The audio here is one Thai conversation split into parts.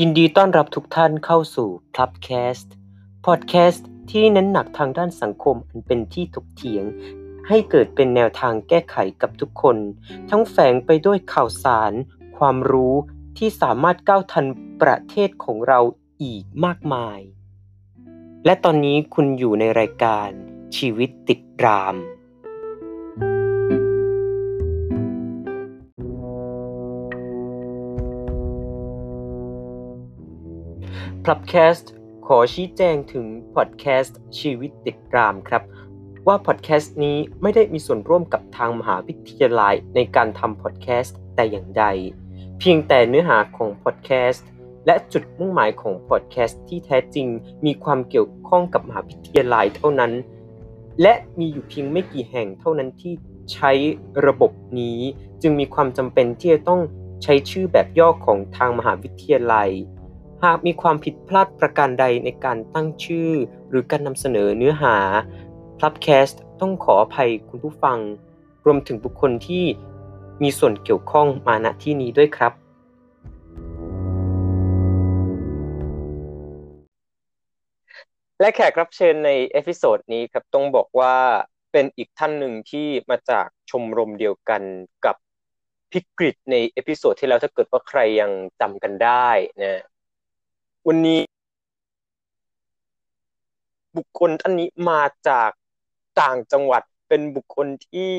ยินดีต้อนรับทุกท่านเข้าสู่ p l u b c a s t พอดแคสต์ที่เน้นหนักทางด้านสังคมอันเป็นที่ถกเถียง ให้เกิดเป็นแนวทางแก้ไขกับทุกคน ทั้งแฝงไปด้วยข่าวสาร ความรู้ที่สามารถก้าวทันประเทศของเราอีกมากมาย และตอนนี้คุณอยู่ในรายการชีวิตติดราม พลับแคสต์ขอชี้แจงถึงพอดแคสต์ชีวิตติดรามครับ ว่าพอดแคสต์นี้ไม่ได้มีส่วนร่วมกับทางมหาวิทยาลัยในการทำพอดแคสต์แต่อย่างใด เพียงแต่เนื้อหาของพอดแคสต์และจุดมุ่งหมายของพอดแคสต์ที่แท้จริงมีความเกี่ยวข้องกับมหาวิทยาลัยเท่านั้น และมีอยู่เพียงไม่กี่แห่งเท่านั้นที่ใช้ระบบนี้ จึงมีความจำเป็นที่จะต้องใช้ชื่อแบบย่อของทางมหาวิทยาลัย หากมีความผิดพลาดประการใดในการตั้งชื่อ หรือการนำเสนอเนื้อหาพลับแคสต์ต้องขออภัยคุณผู้ฟัง รวมถึงบุคคลที่มีส่วนเกี่ยวข้องมาณที่นี้ด้วยครับ และแขกรับเชิญใน episode นี้ครับต้องบอกว่าเป็นอีกท่านหนึ่งที่มาจากชมรมเดียวกันกับพิกฤตใน episode ที่แล้วถ้าเกิดว่าใครยังจำกันได้นะ วันนี้ บุคคลท่านนี้มาจากต่างจังหวัดเป็นบุคคลที่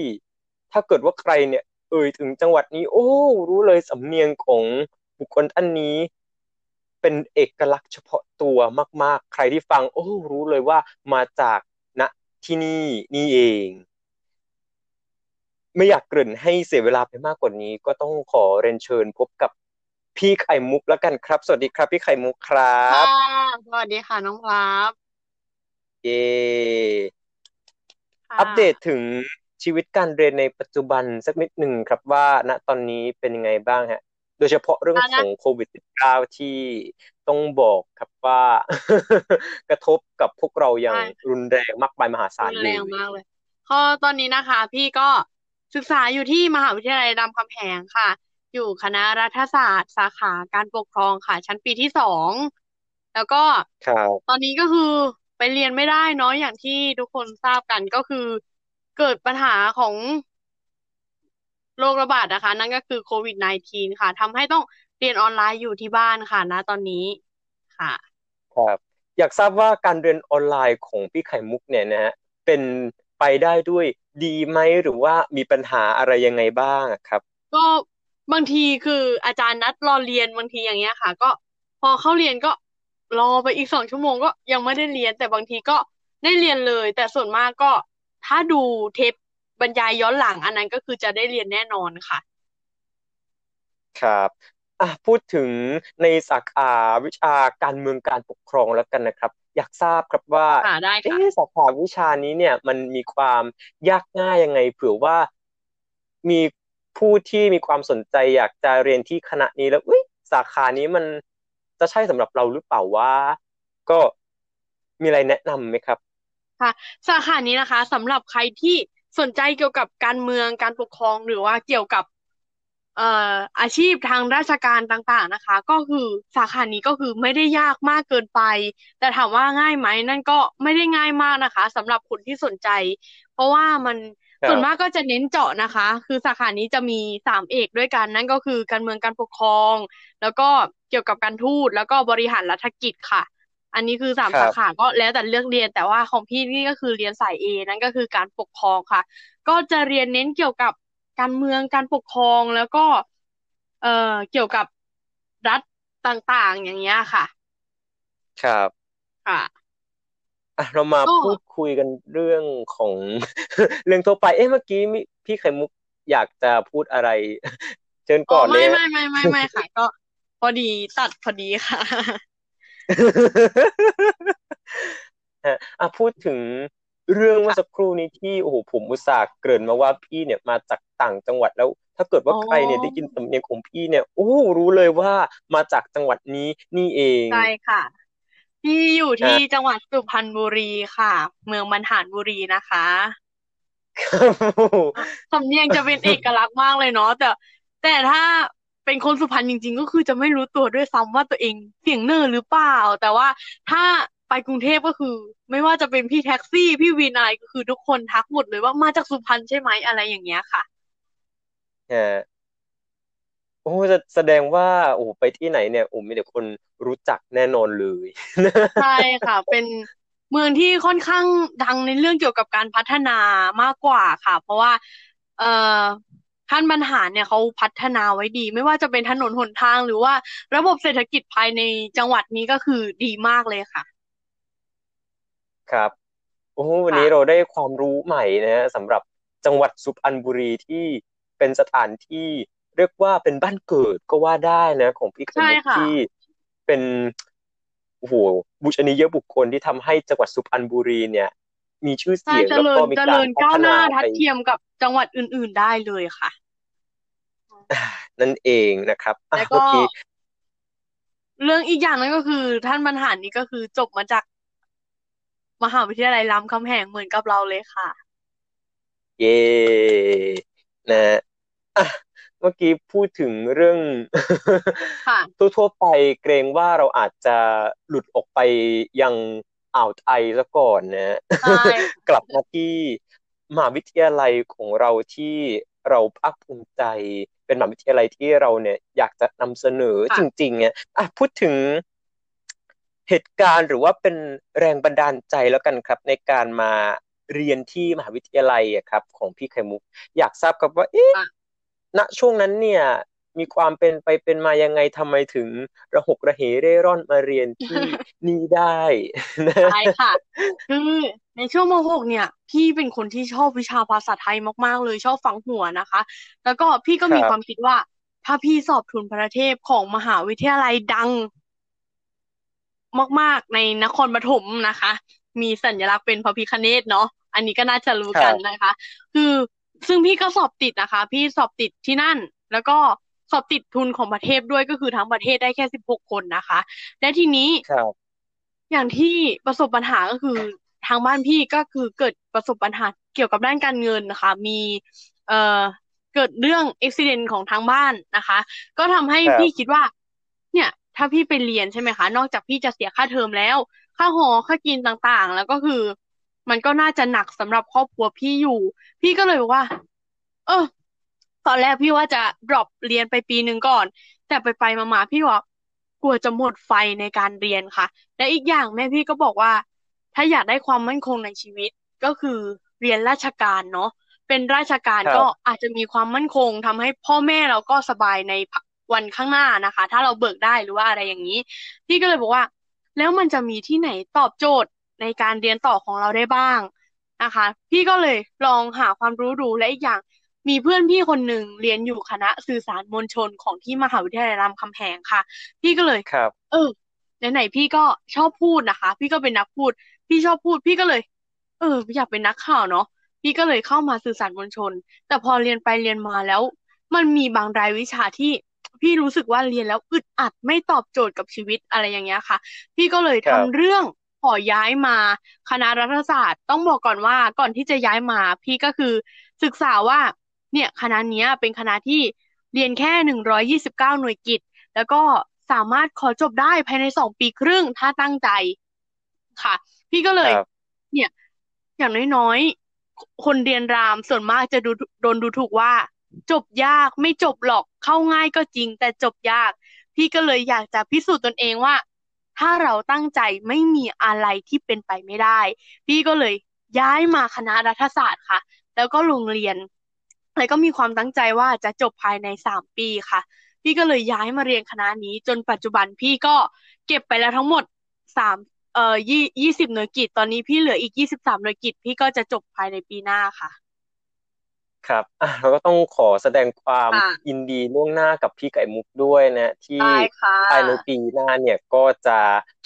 ถ้าเกิดว่าใครเนี่ย เอ่ยถึงจังหวัดนี้ โอ้ รู้เลยสำเนียงของบุคคลท่านนี้ เป็นเอกลักษณ์เฉพาะตัวมาก ๆ ใครที่ฟัง โอ้ รู้เลยว่ามาจากณที่นี่นี่เอง ไม่อยากเกริ่นให้เสียเวลาไปมากกว่านี้ ก็ต้องขอเรียนเชิญพบกับ พี่ไข่มุกแล้วกันครับ สวัสดีครับพี่ไข่มุกครัค่ะบสวัสดีค่ะน้องพลับเย่ค่ะอัปเดตถึงชีวิตการเรียนในปัจจุบันสักนิดหนึ่งครับว่า ณตอนนี้เป็นยังไงบ้างฮะ โดยเฉพาะเรื่องอะขนะองโควิด -19 ที่ต้องบอกครับว่า กระทบกับพวกเราอย่างใช่รุนแรงมากมายมหาศาลรุนเลแรยงมากเลยพอตอนนี้นะคะ พี่ก็ศึกษาอยู่ที่มหาวิทยาลัยรามคำแหงค่ะ อยู่คณะรัฐศาสตร์ สาขาการปกครองค่ะ ชั้นปีที่สองแล้วก็ครับตอนนี้ก็คือไปเรียนไม่ได้เนาะอย่างที่ทุกคนทราบกันก็คือเกิดปัญหาของโรคระบาดนะคะ นั่นก็คือโควิด -19 ค่ะทำให้ต้องเรียนออนไลน์อยู่ที่บ้านค่ะณตอนนี้ค่ะ ครับ อยากทราบว่าการเรียนออนไลน์ของพี่ไข่มุกเนี่ยนะฮะเป็นไปได้ด้วยดีไหมหรือว่ามีปัญหาอะไรยังไงบ้างอะครับ ก็ บางทีคืออาจารย์นัดรอเรียนบางทีอย่างเงี้ยค่ะ ก็พอเข้าเรียนก็รอไปอีกสองชั่วโมงก็ยังไม่ได้เรียน แต่บางทีก็ได้เรียนเลย แต่ส่วนมากก็ถ้าดูเทปบรรยายย้อนหลังอันนั้นก็คือจะได้เรียนแน่นอนค่ะ ครับอะพูดถึงในสาขาวิชาการเมืองการปกครองแล้วกันนะครับ อยากทราบครับว่าค่ะได้เอ๊ะค่ะสาขาวิชานี้เนี่ย มันมีความยากง่ายยังไงเผื่อว่ามี ผู้ที่มีความสนใจอยากจะเรียนที่คณะนี้แล้วอุ้ยสาขานี้มันจะใช่สำหรับเราหรือเปล่าว่าก็มีอะไรแนะนำไหมครับค่ะสาขานี้นะคะสำหรับใครที่สนใจเกี่ยวกับการเมืองการปกครองหรือว่าเกี่ยวกับเอ่ออาชีพทางราชการต่างๆนะคะ ก็คือสาขานี้ก็คือไม่ได้ยากมากเกินไป แต่ถามว่าง่ายไหมนั่นก็ไม่ได้ง่ายมากนะคะสำหรับคนที่สนใจ เพราะว่ามัน ส่วนมากก็จะเน้นเจาะนะคะ คือสาขานี้จะมีสามเอกด้วยกัน นั่นก็คือการเมืองการปกครอง แล้วก็เกี่ยวกับการทูตแล้วก็บริหารรัฐกิจค่ะ อันนี้คือสามครัสาบขาก็แล้วแต่เลือกเรียน แต่ว่าของพี่นี่ก็คือเรียนสายเอนั่นก็คือการปกครองค่ะ ก็จะเรียนเน้นเกี่ยวกับการเมืองการปกครองแล้วก็ เอ่อเกี่ยวกับรัฐต่างๆ อย่างเงี้ยค่ะ ครับ ค่ะ อะเรามาก็พูดคุยกันเรื่องของ เรื่องทั่วไป เอ๊ะเมื่อกี้มีพี่ไข่มุกอยากจะพูดอะไร เชิญอ๋อก่อนเลไม่ยไม่ฮะ ไม่ไม่ไม่ค่ะ ก็พอดีตัดพอดีค่ะ ฮะอะพูดถึงเรื่องเมื่อสักครู่นี้ที่โอ้โหผมอุตส่าห์เกริ่นมาว่าพี่เนี่ยมาจากต่างจังหวัดแล้ว ถ้าเกิดว่าอ๋อใครเนี่ยได้ยินสำเนียงของพี่เนี่ย โอ้รู้เลยว่ามาจากจังหวัดนี้นี่เอง ใช่ค่ะ พี่อยู่ที่ฮะจังหวัดสุพรรณบุรีค่ะ เมืองบรรหารบุรีนะคะครับสำเนียงจะเป็นเอกลักษณ์มากเลยเนาะแต่ แต่ถ้าเป็นคนสุพรรณจริง ๆ ก็คือจะไม่รู้ตัวด้วยซ้ำว่าตัวเองเสียงเนอร์หรือเปล่า แต่ว่าถ้าไปกรุงเทพก็คือ ไม่ว่าจะเป็นพี่แท็กซี่พี่วินอะไรก็คือทุกคนทักหมดเลยว่ามาจากสุพรรณใช่ไหมอะไรอย่างเงี้ยค่ะฮะ โอ้จะแสดงว่าโอ้ไปที่ไหนเนี่ยโอ้มีแต่คนรู้จักแน่นอนเลยใช่ค่ะ เป็นเมืองที่ค่อนข้างดังในเรื่องเกี่ยวกับการพัฒนามากกว่าค่ะ เพราะว่า เอ่อท่านบรรหารเนี่ยเขาพัฒนาไว้ดี ไม่ว่าจะเป็นถนนหนทางหรือว่าระบบเศรษฐกิจภายในจังหวัดนี้ก็คือดีมากเลยค่ะ ครับโอ้วันนี้เราได้ความรู้ใหม่นะสำหรับจังหวัดสุพรรณบุรีที่เป็นสถานที่ เรียกว่าเป็นบ้านเกิดก็ว่าได้นะของพี่คนุกที่เป็นโอ้โหบุชนียบุคคลที่ทำให้จังหวัดสุพรรณบุรีเนี่ย มีชื่อเสียงแล้วก็มีการพัฒนาทัดเทียมกับจังหวัดอื่น ๆได้เลยค่ะ นั่นเองนะครับแล้วก็เรื่องอีกอย่างนั้นก็คือ ท่านบรรหารนี้ก็คือจบมาจาก มหาวิทยาลัยรามคำแหงเหมือนกับเราเลยค่ะ เย่นะ เมื่อกี้พูดถึงเรื่องทั่วๆไปเกรงว่าเราอาจจะหลุดออกไปยังอ่าวไทยซะก่อนนะกลับมาที่มหาวิทยาลัยของเราที่เราภาคภูมิใจ เป็นมหาวิทยาลัยที่เราเนี่ยอยากจะนำเสนอจริงๆเนี่ยพูดถึงเหตุการณ์หรือว่าเป็นแรงบันดาลใจแล้วกันครับ ในการมาเรียนที่มหาวิทยาลัยครับ ของพี่ไข่มุก อยากทราบครับว่าเอ๊ะ ณช่วงนั้นเนี่ยมีความเป็นไปเป็นมายังไงทำไมถึงระหกระเหเร่ร่อนมาเรียนที่นี่ได้ใช่ค่ะคือในช่วงม .6 เนี่ย พี่เป็นคนที่ชอบวิชาภาษาไทยมากๆ เลยชอบฟังหัวนะคะ แล้วก็พี่ก็มีความคิดว่า ถ้าพี่สอบทุนประเทศของมหาวิทยาลัยดัง มากๆในนครปฐมนะคะ มีสัญลักษณ์เป็นพระพิคเนตเนาะอันนี้ก็น่าจะรู้กันนะคะ คือ ซึ่งพี่ก็สอบติดนะคะ พี่สอบติดที่นั่น แล้วก็สอบติดทุนของประเทศด้วยก็คือทั้งประเทศได้แค่สิบหกคนนะคะ และทีนี้อย่างที่ประสบปัญหาก็คือทางบ้านพี่ก็คือเกิดประสบปัญหาเกี่ยวกับด้านการเงินนะคะ มีเอ่อเกิดเรื่องอุบิเหตุของทางบ้านนะคะ ก็ทำให้พี่คิดว่า เนี่ย ถ้าพี่ไปเรียนใช่ไหมคะ นอกจากพี่จะเสียค่าเทอมแล้ว ค่าหอค่ากินต่างๆ แล้วก็คือ มันก็น่าจะหนักสำหรับครอบครัวพี่อยู่ พี่ก็เลยว่า เออตอนแรกพี่ว่าจะ drop เรียนไปปีหนึ่งก่อน แต่ไปไปมาๆพี่ว่ากลัวจะหมดไฟในการเรียนค่ะ และอีกอย่างแม่พี่ก็บอกว่า ถ้าอยากได้ความมั่นคงในชีวิตก็คือเรียนราชการเนาะเป็นราชการก็อาจจะมีความมั่นคงทำให้พ่อแม่เราก็สบายในวันข้างหน้านะคะ ถ้าเราเบิกได้หรือว่าอะไรอย่างนี้ พี่ก็เลยบอกว่า แล้วมันจะมีที่ไหนตอบโจทย์ ในการเรียนต่อของเราได้บ้างนะคะ พี่ก็เลยลองหาความรู้ดูและอีกอย่างมีเพื่อนพี่คนหนึ่งเรียนอยู่คณะสื่อสารมวลชนของที่มหาวิทยาลัยรามคำแหงค่ะ พี่ก็เลยครับ เออไหนๆพี่ก็ชอบพูดนะคะ พี่ก็เป็นนักพูด พี่ชอบพูด พี่ก็เลย เอออยากเป็นนักข่าวเนาะพี่ก็เลยเข้ามาสื่อสารมวลชน แต่พอเรียนไปเรียนมาแล้ว มันมีบางรายวิชาที่พี่รู้สึกว่าเรียนแล้วอึดอัดไม่ตอบโจทย์กับชีวิตอะไรอย่างเงี้ยค่ะ พี่ก็เลยทำเรื่องข อย้ายมาคณะรัฐศาสตร์ ต้องบอกก่อนว่าก่อนที่จะย้ายมาพี่ก็คือศึกษาว่าเนี่ยคณะนี้เป็นคณะที่เรียนแค่หนึ่งร้อยยี่สิบเก้าหน่วยกิต แล้วก็สามารถขอจบได้ภายในสองปีครึ่งถ้าตั้งใจค่ะ พี่ก็เลย เนี่ย อย่างน้อยๆ คนเรียนรามส่วนมากจะดูโดนดูถูกว่า จบยากไม่จบหรอกเข้าง่ายก็จริง แต่จบยาก พี่ก็เลยอยากจะพิสูจน์ตนเองว่า ถ้าเราตั้งใจไม่มีอะไรที่เป็นไปไม่ได้ พี่ก็เลยย้ายมาคณะรัฐศาสตร์ค่ะ แล้วก็โรงเรียน แล้วก็มีความตั้งใจว่าจะจบภายในสามปีค่ะ พี่ก็เลยย้ายมาเรียนคณะนี้ จนปัจจุบันพี่ก็เก็บไปแล้วทั้งหมดสามเอ่อยี่ยี่สิบหน่วยกิจตอนนี้พี่เหลืออีกยี่สิบสามหน่วยกิจพี่ก็จะจบภายในปีหน้าค่ะ ครับเราก็ต้องขอแสดงความยินดีล่วงหน้ากับพี่ไก่มุกด้วยนะที่ภายในปีหน้าเนี่ยก็จะ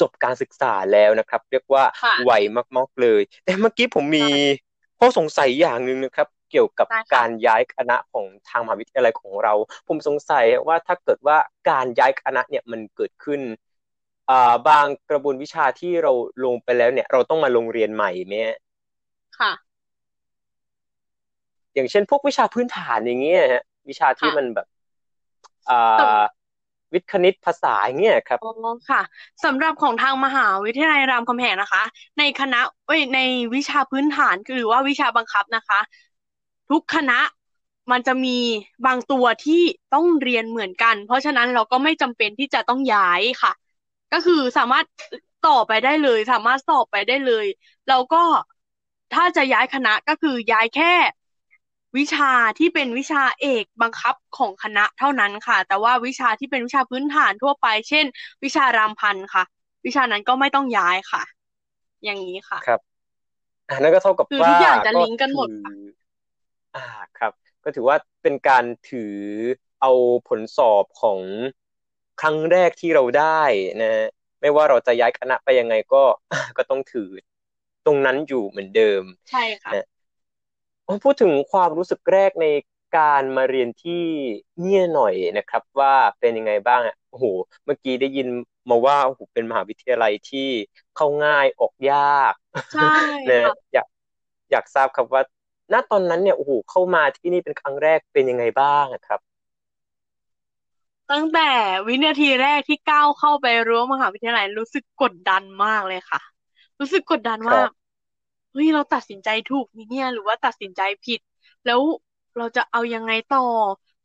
จบการศึกษาแล้วนะครับ เรียกว่าไวมากๆเลย แต่เมื่อกี้ผมมีข้อสงสัยอย่างหนึ่งนะครับ เกี่ยวกับการย้ายคณะของทางมหาวิทยาลัยของเรา ผมสงสัยว่าถ้าเกิดว่าการย้ายคณะเนี่ยมันเกิดขึ้นบางกระบวนวิชาที่เราลงไปแล้วเนี่ย เราต้องมาลงเรียนใหม่ไหมค่ะ อย่างเช่นพวกวิชาพื้นฐานอย่างเงี้ยฮะวิชาที่มันแบบอ่าวิทย์คณิตภาษาอย่างเงี้ยครับอ๋อค่ะสำหรับของทางมหาวิทยาลัยรามคำแหงนะคะ ในคณะเอ้ยในวิชาพื้นฐานหรือว่าวิชาบังคับนะคะ ทุกคณะมันจะมีบางตัวที่ต้องเรียนเหมือนกัน เพราะฉะนั้นเราก็ไม่จำเป็นที่จะต้องย้ายค่ะ ก็คือสามารถต่อไปได้เลย สามารถสอบไปได้เลยเราก็ถ้าจะย้ายคณะก็คือย้ายแค่ วิชาที่เป็นวิชาเอกบังคับของคณะเท่านั้นค่ะ แต่ว่าวิชาที่เป็นวิชาพื้นฐานทั่วไป เช่น วิชารามพันธ์ค่ะ วิชานั้นก็ไม่ต้องย้ายค่ะ อย่างนี้ค่ะ ครับอ่านั่นก็เท่ากับคือว่าทุกอย่างจะก็ลิงก์กันหมดถือค่ะอ่าครับ ก็ถือว่าเป็นการถือเอาผลสอบของครั้งแรกที่เราได้นะ ไม่ว่าเราจะย้ายคณะไปยังไงก็ ก็ต้องถือตรงนั้นอยู่เหมือนเดิม ใช่ค่ะ นะ พูดถึงความรู้สึกแรกในการมาเรียนที่เนี่ยหน่อยนะครับ ว่าเป็นยังไงบ้างอะโอ้โหเมื่อกี้ได้ยินมาว่าโอ้โหเป็นมหาวิทยาลัยที่เข้าง่ายออกยากใช่นะค่ะอยากอยากทราบครับว่าณตอนนั้นเนี่ยโอ้โหเข้ามาที่นี่เป็นครั้งแรกเป็นยังไงบ้างอะครับ ตั้งแต่วินาทีแรกที่ก้าวเข้าไปรั้วมหาวิทยาลัยรู้สึกกดดันมากเลยค่ะ รู้สึกกดดันคว่ารับ เฮ้ยเราตัดสินใจถูกไหมเนี่ย หรือว่าตัดสินใจผิด แล้วเราจะเอายังไงต่อ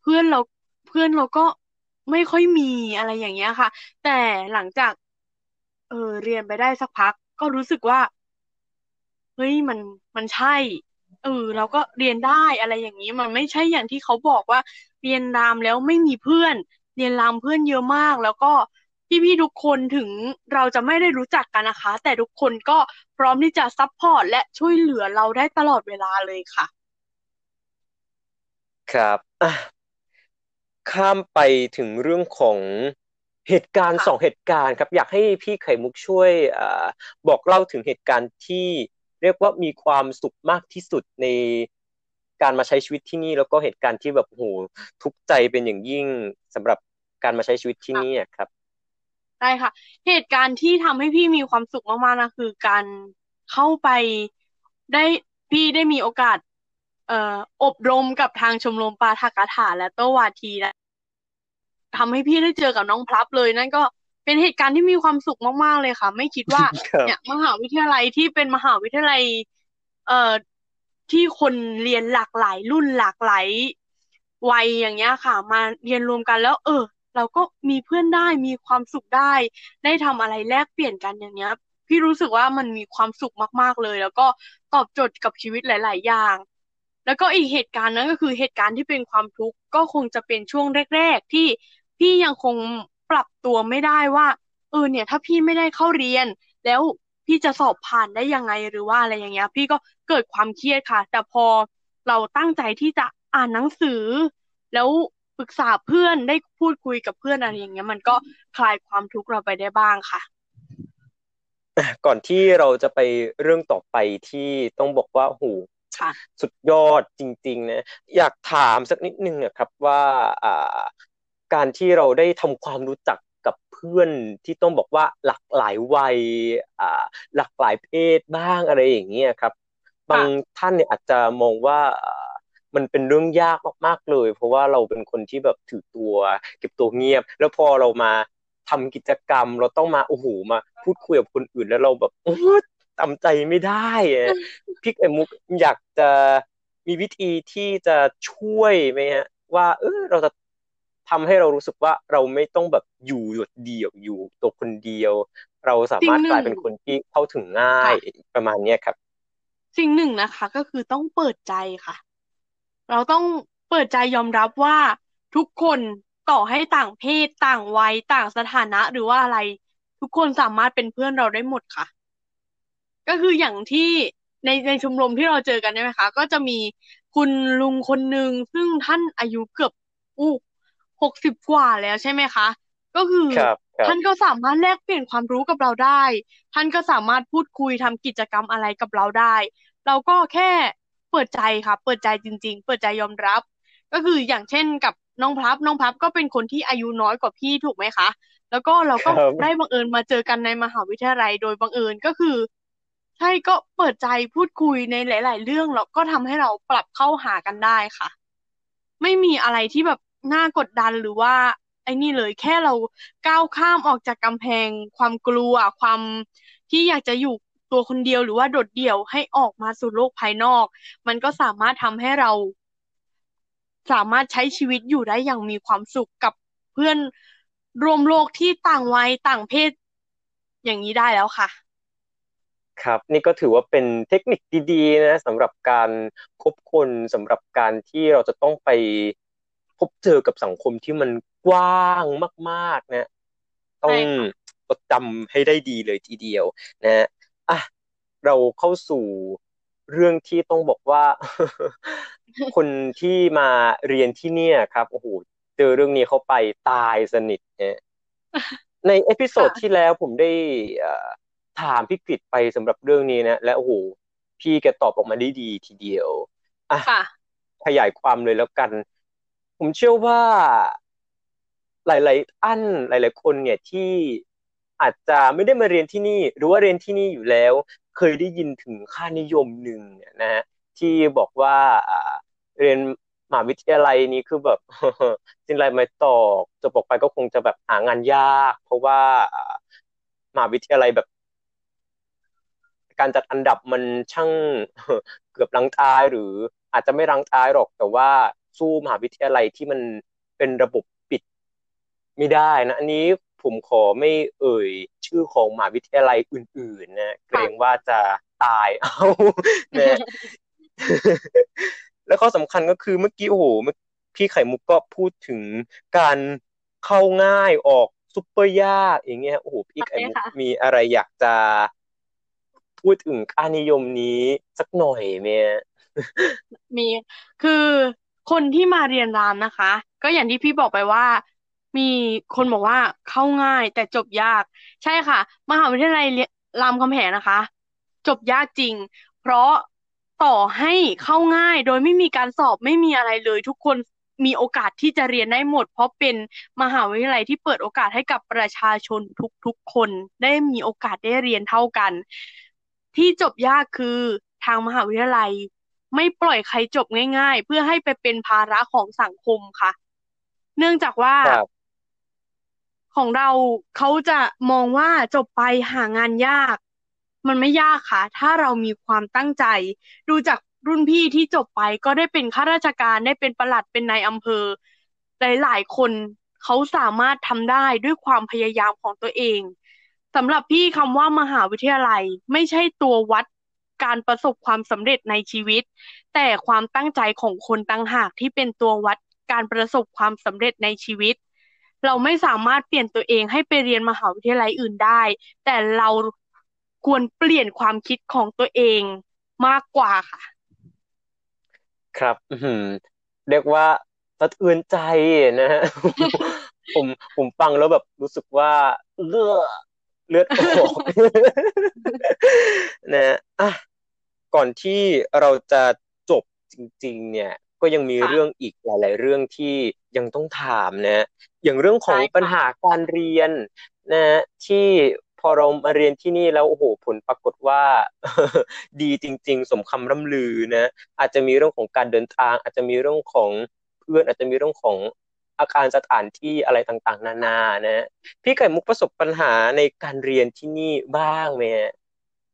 เพื่อนเราเพื่อนเราก็ไม่ค่อยมีอะไรอย่างเงี้ยค่ะ แต่หลังจาก เออเรียนไปได้สักพัก ก็รู้สึกว่าเฮ้ยมันมันใช่ เออเราก็เรียนได้อะไรอย่างนี้ มันไม่ใช่อย่างที่เขาบอกว่า เรียนรามแล้วไม่มีเพื่อน เรียนรามเพื่อนเยอะมาก แล้วก็ พี่ๆทุกคนถึงเราจะไม่ได้รู้จักกันนะคะ แต่ทุกคนก็พร้อมที่จะ support และช่วยเหลือเราได้ตลอดเวลาเลยค่ะ ครับอะข้ามไปถึงเรื่องของเหตุการณ์ค่ะสองเหตุการณ์ครับ อยากให้พี่ไข่มุกช่วยอ่าบอกเล่าถึงเหตุการณ์ที่เรียกว่ามีความสุขมากที่สุดในการมาใช้ชีวิตที่นี่ แล้วก็เหตุการณ์ที่แบบโอ้โหทุกข์ใจเป็นอย่างยิ่งสำหรับการมาใช้ชีวิตที่ค่ะนี่อะครับ ได้ค่ะ เหตุการณ์ที่ทำให้พี่มีความสุขมากๆนะคือการเข้าไปได้พี่ได้มีโอกาส เอ่ออบรมกับทางชมรมปาฐกถาและโตวาทีนะทำให้พี่ได้เจอกับน้องพลับเลยนั่นก็เป็นเหตุการณ์ที่มีความสุขมากๆเลยค่ะ ไม่คิดว่า ครับเนี่ยมหาวิทยาลัยที่เป็นมหาวิทยาลัย เอ่อที่คนเรียนหลากหลายรุ่นหลากหลายวัยอย่างเงี้ยค่ะ มาเรียนรวมกันแล้ว เออ เราก็มีเพื่อนได้มีความสุขได้ ได้ทำอะไรแลกเปลี่ยนกันอย่างเงี้ย พี่รู้สึกว่ามันมีความสุขมากๆเลย แล้วก็ตอบโจทย์กับชีวิตหลาย ๆ อย่าง แล้วก็อีกเหตุการณ์นั้นก็คือเหตุการณ์ที่เป็นความทุกข์ก็คงจะเป็นช่วงแรก ๆ ที่พี่ยังคงปรับตัวไม่ได้ว่าเออเนี่ย ถ้าพี่ไม่ได้เข้าเรียน แล้วพี่จะสอบผ่านได้ยังไงหรือว่าอะไรอย่างเงี้ย พี่ก็เกิดความเครียดค่ะ แต่พอเราตั้งใจที่จะอ่านหนังสือ แล้ว ปรึกษาเพื่อนได้พูดคุยกับเพื่อนอะไรอย่างเงี้ย มันก็คลายความทุกข์เราไปได้บ้างค่ะ ก่อนที่เราจะไปเรื่องต่อไปที่ต้องบอกว่าโอ้โหค่ะสุดยอดจริง ๆ นะ อยากถามสักนิดนึงอะครับว่าอ่าการที่เราได้ทำความรู้จักกับเพื่อนที่ต้องบอกว่าหลากหลายวัยอ่าหลากหลายเพศบ้างอะไรอย่างเงี้ยครับ บางท่านเนี่ยอาจจะมองว่าอ่า มันเป็นเรื่องยากมากๆเลย เพราะว่าเราเป็นคนที่แบบถือตัว เก็บตัวเงียบ แล้วพอเรามาทำกิจกรรม เราต้องมาโอ้โหมา พูดคุยกับคนอื่นแล้วเราแบบโอ้โหทำใจไม่ได้อะพี่ไอ้มุกอยากจะมีวิธีที่จะช่วยไหมฮะว่าเออเราจะทำให้เรารู้สึกว่าเราไม่ต้องแบบอยู่โดดเดี่ยวอยู่ตัวคนเดียว เราสามารถสิ่งหนึ่งกลายเป็นคนที่เข้าถึงง่ายประมาณเนี้ยครับ สิ่งหนึ่งนะคะ ก็คือต้องเปิดใจค่ะ เราต้องเปิดใจยอมรับว่าทุกคนต่อให้ต่างเพศต่างวัยต่างสถานะหรือว่าอะไร ทุกคนสามารถเป็นเพื่อนเราได้หมดค่ะ ก็คืออย่างที่ในในชมรมที่เราเจอกันใช่ไหมคะ ก็จะมีคุณลุงคนหนึ่งซึ่งท่านอายุเกือบอู้หกสิบกว่าแล้วใช่ไหมคะ ก็คือคท่านก็สามารถแลกเปลี่ยนความรู้กับเราได้ ท่านก็สามารถพูดคุยทำกิจกรรมอะไรกับเราได้ เราก็แค่ เปิดใจค่ะ เปิดใจจริง ๆ เปิดใจยอมรับ ก็คืออย่างเช่นกับน้องพลับน้องพลับก็เป็นคนที่อายุน้อยกว่าพี่ถูกไหมคะ แล้วก็เราก็ครับได้บังเอิญมาเจอกันในมหาวิทยาลัยโดยบังเอิญก็คือ ใช่ก็เปิดใจพูดคุยในหลาย ๆ เรื่องแล้วก็ทำให้เราปรับเข้าหากันได้ค่ะ ไม่มีอะไรที่แบบน่ากดดันหรือว่า ไอ้นี่เลยแค่เราก้าวข้ามออกจากกำแพง ความกลัวความที่อยากจะอยู่ ตัวคนเดียวหรือว่าโดดเดี่ยวให้ออกมาสู่โลกภายนอก มันก็สามารถทำให้เรา สามารถใช้ชีวิตอยู่ได้อย่างมีความสุขกับเพื่อนรวมโลกที่ต่างวัยต่างเพศ อย่างนี้ได้แล้วค่ะ ครับ นี่ก็ถือว่าเป็นเทคนิคดีๆนะสำหรับการคบคนสำหรับการที่เราจะต้องไปพบเจอกับสังคมที่มันกว้างมาก ๆ นะ ต้องจดจำให้ได้ดีเลยทีเดียวนะ อะเราเข้าสู่เรื่องที่ต้องบอกว่า คนที่มาเรียนที่เนี่ยครับโอ้โหเจอเรื่องนี้เข้าไปตายสนิทเนี่ยใน episode ที่แล้วผมได้ถามพี่กฤษไปสำหรับเรื่องนี้นะ และโอ้โหพี่แกตอบออกมาได้ดีทีเดียวอะขยายความเลยแล้วกัน ผมเชื่อว่า หลาย ๆ อันหลาย ๆ คนเนี่ยที่ อาจจะไม่ได้มาเรียนที่นี่ หรือว่าเรียนที่นี่อยู่แล้ว เคยได้ยินถึงค่านิยมหนึ่งนะฮะที่บอกว่าเรียนมหาวิทยาลัยนี้คือแบบสิ้นไรไม่ตอกจบออกไปก็คงจะแบบหางานยาก เพราะว่ามหาวิทยาลัยแบบ การจัดอันดับมันช่างเกือบรังตายหรือ อาจจะไม่รังตายหรอกแต่ว่าสู้มหาวิทยาลัยที่มันเป็นระบบปิดไม่ได้นะอันนี้ ผมขอไม่เอ่ย ชื่อของมหาวิทยาลัยอื่น ๆ นะเกรงว่าจะตายเอานะแล้วข้อสำคัญก็คือเมื่อกี้โอ้โหพี่ไข่มุกก็พูดถึงการเข้าง่ายออกซุปเปอร์ยากอย่างเงี้ยโอ้โหพี่ไข่มุกมีอะไรอยากจะพูดถึงค่านิยมนี้สักหน่อยไหมมีคือคนที่มาเรียนรามนะคะ ก็อย่างที่พี่บอกไปว่า มีคนบอกว่าเข้าง่ายแต่จบยาก ใช่ค่ะ มหาวิทยาลัยรามคำแหงนะคะ จบยากจริง เพราะต่อให้เข้าง่าย โดยไม่มีการสอบไม่มีอะไรเลย ทุกคนมีโอกาสที่จะเรียนได้หมด เพราะเป็นมหาวิทยาลัยที่เปิดโอกาสให้กับประชาชนทุกๆคนได้มีโอกาสได้เรียนเท่ากัน ที่จบยากคือทางมหาวิทยาลัย ไม่ปล่อยใครจบง่าย ๆ เพื่อให้ไปเป็นภาระของสังคมค่ะ เนื่องจากว่า ของเราเขาจะมองว่าจบไปหางานยาก มันไม่ยากค่ะ ถ้าเรามีความตั้งใจ ดูจากรุ่นพี่ที่จบไปก็ได้เป็นข้าราชการได้เป็นประหลัดเป็นนายอำเภอ หลายๆคนเขาสามารถทำได้ด้วยความพยายามของตัวเองสำหรับพี่คำว่ามหาวิทยาลัยไม่ใช่ตัววัดการประสบความสำเร็จในชีวิต แต่ความตั้งใจของคนตั้งหากที่เป็นตัววัดการประสบความสำเร็จในชีวิต เราไม่สามารถเปลี่ยนตัวเองให้ไปเรียนมหาวิทยาลัยอื่นได้ แต่เราควรเปลี่ยนความคิดของตัวเองมากกว่าค่ะ ครับอืเรียกว่าสะเทือนใจนะฮะผมผมฟังแล้วแบบรู้สึกว่าเลือดเลือดออกนะอะก่อนที่เราจะจบจริง ๆ เนี่ย ก็ยังมีเรื่องอีกหลาย ๆ เรื่องที่ยังต้องถามนะ อย่างเรื่องของปัญหาการเรียนนะที่พอเรามาเรียนที่นี่แล้วโอ้โหผลปรากฏว่า ดีจริง ๆ สมคำร่ำลือนะ อาจจะมีเรื่องของการเดินทาง อาจจะมีเรื่องของเพื่อนอาจจะมีเรื่องของอาคารสถานที่อะไรต่างๆ นานานะ พี่ไก่มุกประสบปัญหาในการเรียนที่นี่บ้างไหม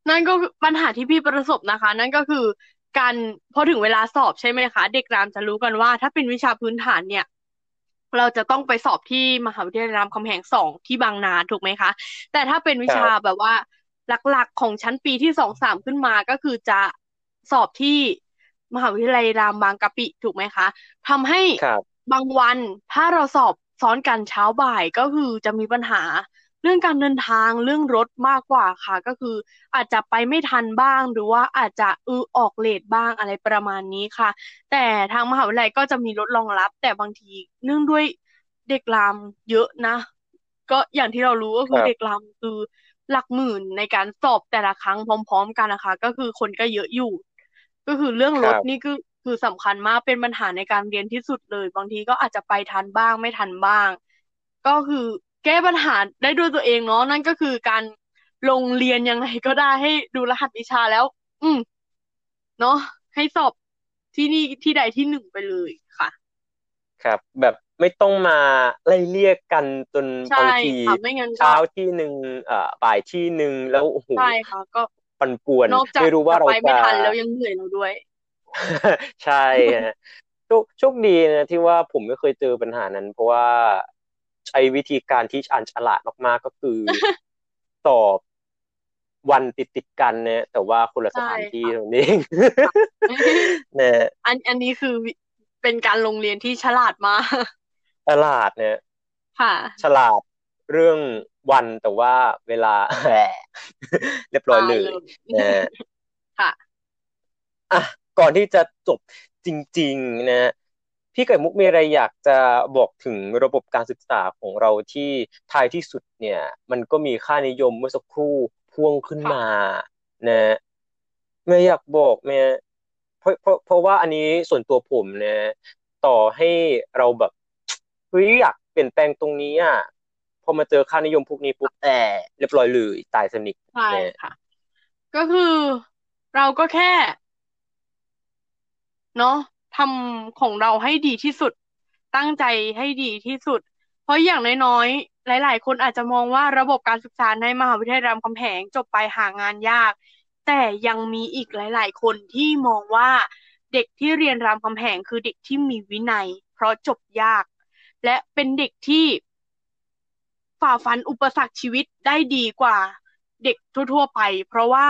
นั่นก็ปัญหาที่พี่ประสบนะคะ นั่นก็คือ การพอถึงเวลาสอบใช่ไหมคะ เด็กรามจะรู้กันว่า ถ้าเป็นวิชาพื้นฐานเนี่ย เราจะต้องไปสอบที่มหาวิทยาลัยรามคำแหงสองที่บางนาถูกไหมคะ แต่ถ้าเป็นวิชาแบบว่าหลักๆของชั้นปีที่สองสามขึ้นมาก็คือจะสอบที่มหาวิทยาลัยรามบางกะปิถูกไหมคะทำให้บางวันถ้าเราสอบซ้อนกันเช้าบ่ายก็คือจะมีปัญหา เรื่องการเดินทางเรื่องรถมากกว่าค่ะ ก็คืออาจจะไปไม่ทันบ้าง หรือว่าอาจจะอือออกเลทบ้างอะไรประมาณนี้ค่ะ แต่ทางมหาวิทยาลัยก็จะมีรถรองรับ แต่บางทีเนื่องด้วยเด็กรามเยอะนะ ก็อย่างที่เรารู้ก็คือเด็กรามคือหลักหมื่นในการสอบแต่ละครั้งพร้อม ๆ กันนะคะ ก็คือคนก็เยอะอยู่ ก็คือเรื่องรถนี่คือคือสำคัญมากเป็นปัญหาในการเรียนที่สุดเลย บางทีก็อาจจะไปทันบ้างไม่ทันบ้าง ก็คือ แก้ปัญหาได้ด้วยตัวเองเนาะนั่นก็คือการลงเรียนยังไงก็ได้ให้ดูรหัสวิชาแล้ว อืมเนาะให้สอบที่นี่ที่ใดที่หนึ่งไปเลยค่ะ ครับ แบบไม่ต้องมาไล่เรียกกันจนใช่บางทีค่ะไม่งั้นก็เช้าที่หนึ่งเอ่อบ่ายที่หนึ่งแล้วโอ้โหใช่ค่ะ ก็ปันป่วนนอกจากไม่รู้ว่าจะเราไปไม่จะทันแล้วยังเหนื่อยเราด้วย ใช่ฮะโชคโชคดีนะที่ว่าผมไม่เคยเจอปัญหานั้น เพราะว่า ใช้วิธีการที่อ่านฉลาดมากๆก็คือสอบวันติดติดๆกันเนี่ยแต่ว่าคนละสถานที่ใช่ค่ะเท่านั้นเองเนี่ยอันอันนี้คือวิเป็นการโรงเรียนที่ฉลาดมากฉลาดเนี่ยค่ะฉลาดเรื่องวันแต่ว่าเวลาเรียบร้อยเลยนะค่ะอะก่อนที่จะจบจริง ๆ นะ พี่ไก่มุกมีอะไรอยากจะบอกถึงระบบการศึกษาของเราที่ท้ายที่สุดเนี่ย มันก็มีค่านิยมเมื่อสักครู่พ่วงขึ้นค่ะมา นะเม่อยากบอกเนี่ยเพราะเพราะเพราะว่าอันนี้ส่วนตัวผมเนี่ยต่อให้เราแบบเฮ้ยอยากเปลี่ยนแปลงตรงนี้อะพอมาเจอค่านิยมพวกนี้ปุ๊บแต่เรียบร้อยเลยตายสนิทใช่เนี่ยค่ะ ก็คือเราก็แค่ เนาะ ทำของเราให้ดีที่สุด ตั้งใจให้ดีที่สุด เพราะอย่างน้อยๆ หลาย ๆ คนอาจจะมองว่าระบบการศึกษาในมหาวิทยาลัยรามคำแหงจบไปหางานยาก แต่ยังมีอีกหลาย ๆ คนที่มองว่าเด็กที่เรียนรามคำแหงคือเด็กที่มีวินัย เพราะจบยาก และเป็นเด็กที่ฝ่าฟันอุปสรรคชีวิตได้ดีกว่าเด็กทั่ว ๆ ไป เพราะว่า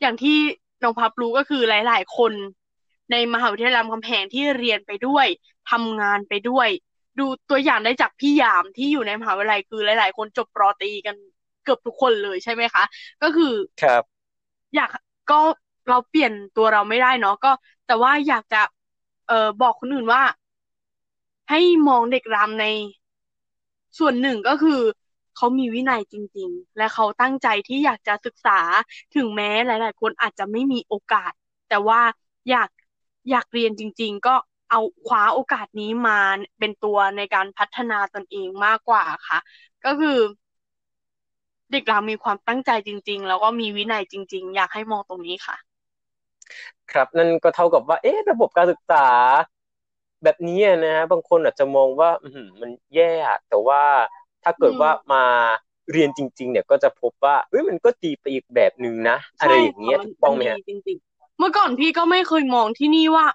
อย่างที่น้องพับรู้ก็คือหลาย ๆ คน ในมหาวิทยาลัยรามคำแหงที่เรียนไปด้วยทำงานไปด้วย ดูตัวอย่างได้จากพี่ยามที่อยู่ในมหาวิทยาลัยคือหลาย ๆ คนจบปรตรีกันเกือบทุกคนเลยใช่ไหมคะ ก็คือครับ อยากก็เราเปลี่ยนตัวเราไม่ได้เนาะก็ แต่ว่าอยากจะ เอ่อบอกคนอื่นว่า ให้มองเด็กรามในส่วนหนึ่งก็คือเขามีวินัยจริง ๆ และเขาตั้งใจที่อยากจะศึกษาถึงแม้หลาย ๆ คนอาจจะไม่มีโอกาส แต่ว่าอยาก อยากเรียนจริง ๆ ก็เอาคว้าโอกาสนี้มาเป็นตัวในการพัฒนาตนเองมากกว่าค่ะ ก็คือเด็กเรามีความตั้งใจจริง ๆ แล้วก็มีวินัยจริง ๆ อยากให้มองตรงนี้ค่ะ ครับนั่นก็เท่ากับว่า เอ๊ะระบบการศึกษา แบบนี้อะนะฮะบางคนอาจจะมองว่าอือหือมันแย่อะแต่ว่าถ้าเกิดอืมว่ามาเรียนจริง ๆ เนี่ยก็จะพบว่าเอ้ยมันก็ดีไปอีกแบบหนึ่งนะอะไรอย่างเงี้ยใช่ถูกค่ะต้องไหมนฮะดีจริงๆ เมื่อก่อนพี่ก็ไม่เคยมองที่นี่ว่า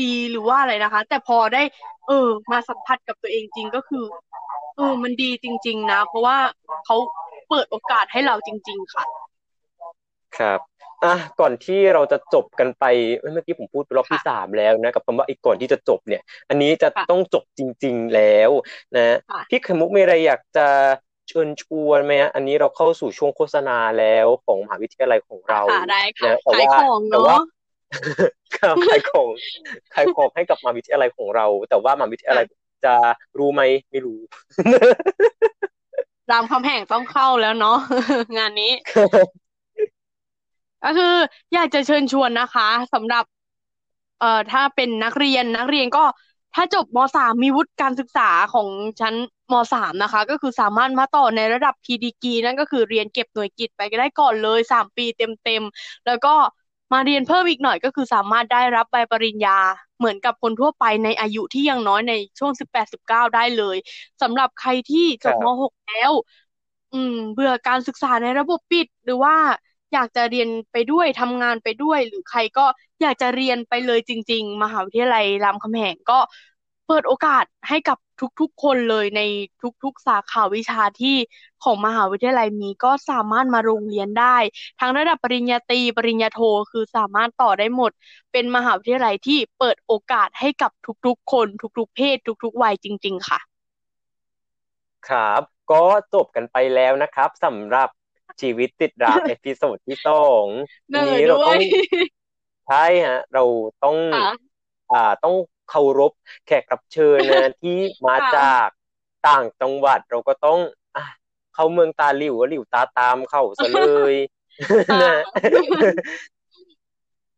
ดีหรือว่าอะไรนะคะ แต่พอได้ เออ มาสัมผัสกับตัวเองจริงก็คือ เออ มันดีจริง ๆ นะ เพราะว่าเขาเปิดโอกาสให้เราจริง ๆ ค่ะ ครับอะก่อนที่เราจะจบกันไปเอ้ยเมื่อกี้ผมพูดไปรอบที่ค่ะสามแล้วนะกับคำว่าไอ้ก่อนที่จะจบเนี่ย อันนี้จะค่ะต้องจบจริง ๆแล้วนะค่ะพี่ไข่มุกมีอะไรอยากจะ เชิญชวนไหมฮะอันนี้เราเข้าสู่ช่วงโฆษณาแล้วของมหาวิทยาลัยของเราค่ะได้ค่ะนะแต่ขายว่าของแต่ว่าเนาะครับขายของขายของให้กับมหาวิทยาลัยของเรา แต่ว่ามหาวิทยาลัยจะรู้ไหมไม่รู้รามคำแหงต้องเข้าแล้วเนาะงานนี้ก็คืออยากจะเชิญชวนนะคะสำหรับ เอ่อถ้าเป็นนักเรียนนักเรียนก็ ถ้าจบมสามมีวุฒิการศึกษาของชั้นมสามนะคะ ก็คือสามารถมาต่อในระดับพีดีกรีนั่นก็คือเรียนเก็บหน่วยกิตไปก็ได้ก่อนเลยสามปีเต็มๆ แล้วก็มาเรียนเพิ่มอีกหน่อยก็คือสามารถได้รับใบปริญญาเหมือนกับคนทั่วไปในอายุที่ยังน้อยในช่วงสิบแปดสิบเก้าได้เลยสำหรับใครที่จบครับมหกแล้ว อืม เบื่อการศึกษาในระบบปิดหรือว่า อยากจะเรียนไปด้วยทำงานไปด้วย หรือใครก็อยากจะเรียนไปเลยจริง ๆ มหาวิทยาลัยรามคำแหงก็เปิดโอกาสให้กับทุกๆ คนเลยในทุกๆ สาขาวิชาที่ของมหาวิทยาลัยมีก็สามารถมาโรงเรียนได้ ทั้งระดับปริญญาตรีปริญญาโทคือสามารถต่อได้หมด เป็นมหาวิทยาลัยที่เปิดโอกาสให้กับทุกๆ คน ทุกๆ เพศ ทุกๆ วัยจริง ๆ ค่ะ ครับ ก็จบกันไปแล้วนะครับสำหรับ ชีวิตติดราม episode ที่สองเหทีนื่อยนี้เราต้องใช่ฮะ เราต้องค่ะอ่าต้องเคารพแขกรับเชิญนะที่มาค่ะจากต่างจังหวัดเราก็ต้องอะเข้าเมืองตาหลิ่วก็หลิ่วตาตามเข้าซะเลยค่ะนะ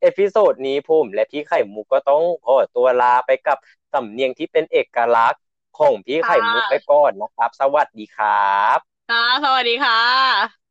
episode นี้ผมและพี่ไข่มุกก็ต้องขอตัวลาไปกับสำเนียงที่เป็นเอกลักษณ์ของพี่ไข่มุกค่ะไปก่อนนะครับ สวัสดีครับค่ะสวัสดีค่ะ